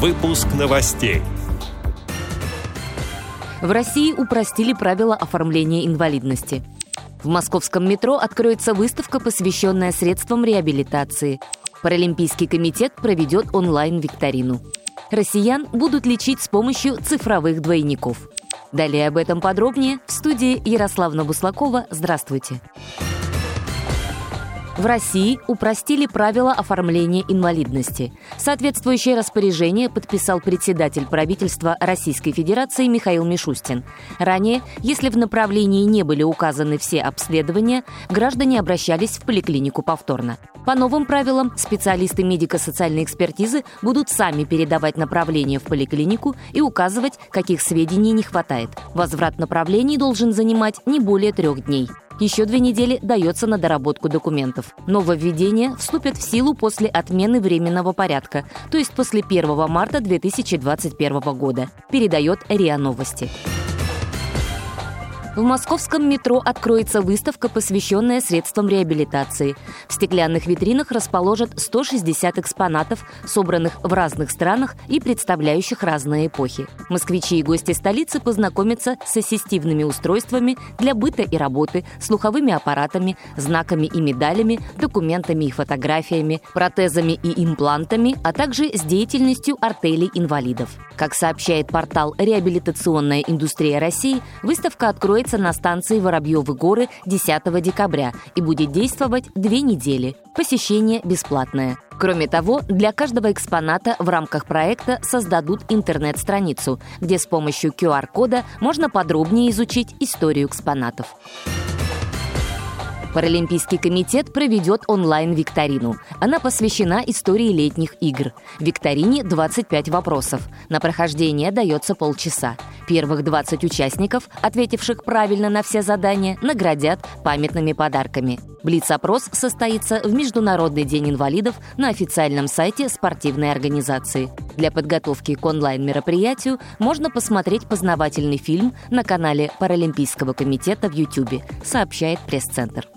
Выпуск новостей. В России упростили правила оформления инвалидности. В московском метро откроется выставка, посвященная средствам реабилитации. Паралимпийский комитет проведет онлайн-викторину. Россиян будут лечить с помощью цифровых двойников. Далее об этом подробнее в студии Ярославна Буслакова. Здравствуйте. Здравствуйте. В России упростили правила оформления инвалидности. Соответствующее распоряжение подписал председатель правительства Российской Федерации Михаил Мишустин. Ранее, если в направлении не были указаны все обследования, граждане обращались в поликлинику повторно. По новым правилам, специалисты медико-социальной экспертизы будут сами передавать направление в поликлинику и указывать, каких сведений не хватает. Возврат направлений должен занимать не более трех дней. Еще две недели дается на доработку документов. Нововведения вступят в силу после отмены временного порядка, то есть после 1 марта 2021 года, передает РИА Новости. В московском метро откроется выставка, посвященная средствам реабилитации. В стеклянных витринах расположат 160 экспонатов, собранных в разных странах и представляющих разные эпохи. Москвичи и гости столицы познакомятся с ассистивными устройствами для быта и работы, слуховыми аппаратами, знаками и медалями, документами и фотографиями, протезами и имплантами, а также с деятельностью артелей инвалидов. Как сообщает портал «Реабилитационная индустрия России», выставка откроется откроется на станции Воробьевы горы 10 декабря и будет действовать две недели. Посещение бесплатное. Кроме того, для каждого экспоната в рамках проекта создадут интернет-страницу, где с помощью QR-кода можно подробнее изучить историю экспонатов. Паралимпийский комитет проведет онлайн-викторину. Она посвящена истории летних игр. В викторине 25 вопросов. На прохождение дается полчаса. Первых 20 участников, ответивших правильно на все задания, наградят памятными подарками. Блиц-опрос состоится в Международный день инвалидов на официальном сайте спортивной организации. Для подготовки к онлайн-мероприятию можно посмотреть познавательный фильм на канале Паралимпийского комитета в YouTube, сообщает пресс-центр.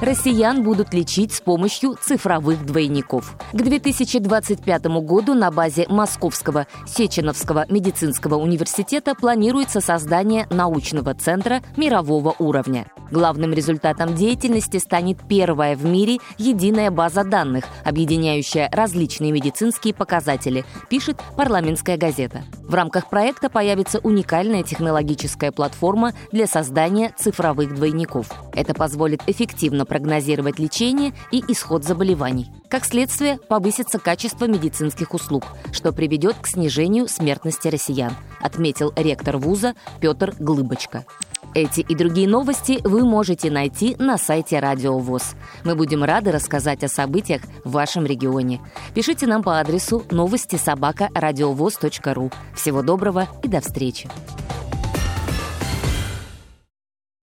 Россиян будут лечить с помощью цифровых двойников. К 2025 году на базе Московского Сеченовского медицинского университета планируется создание научного центра мирового уровня. Главным результатом деятельности станет первая в мире единая база данных, объединяющая различные медицинские показатели, пишет парламентская газета. В рамках проекта появится уникальная технологическая платформа для создания цифровых двойников. Это позволит эффективно прогнозировать лечение и исход заболеваний. Как следствие, повысится качество медицинских услуг, что приведет к снижению смертности россиян, отметил ректор вуза Петр Глыбочка. Эти и другие новости вы можете найти на сайте Радио ВОЗ. Мы будем рады рассказать о событиях в вашем регионе. Пишите нам по адресу новости собака ру. Всего доброго и до встречи.